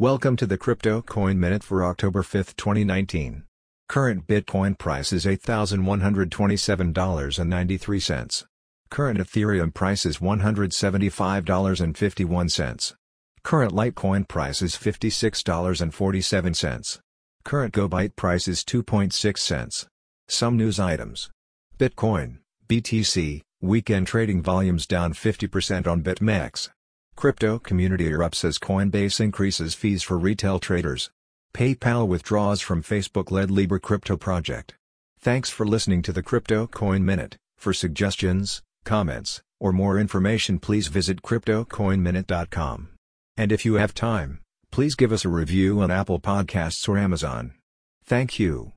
Welcome to the Crypto Coin Minute for October 5, 2019. Current Bitcoin price is $8,127.93. Current Ethereum price is $175.51. Current Litecoin price is $56.47. Current GoByte price is 2.6 cents. Some news items. Bitcoin, BTC, weekend trading volumes down 50% on BitMEX. Crypto community erupts as Coinbase increases fees for retail traders. PayPal withdraws from Facebook-led Libra crypto project. Thanks for listening to the Crypto Coin Minute. For suggestions, comments, or more information please visit cryptocoinminute.com. And if you have time, please give us a review on Apple Podcasts or Amazon. Thank you.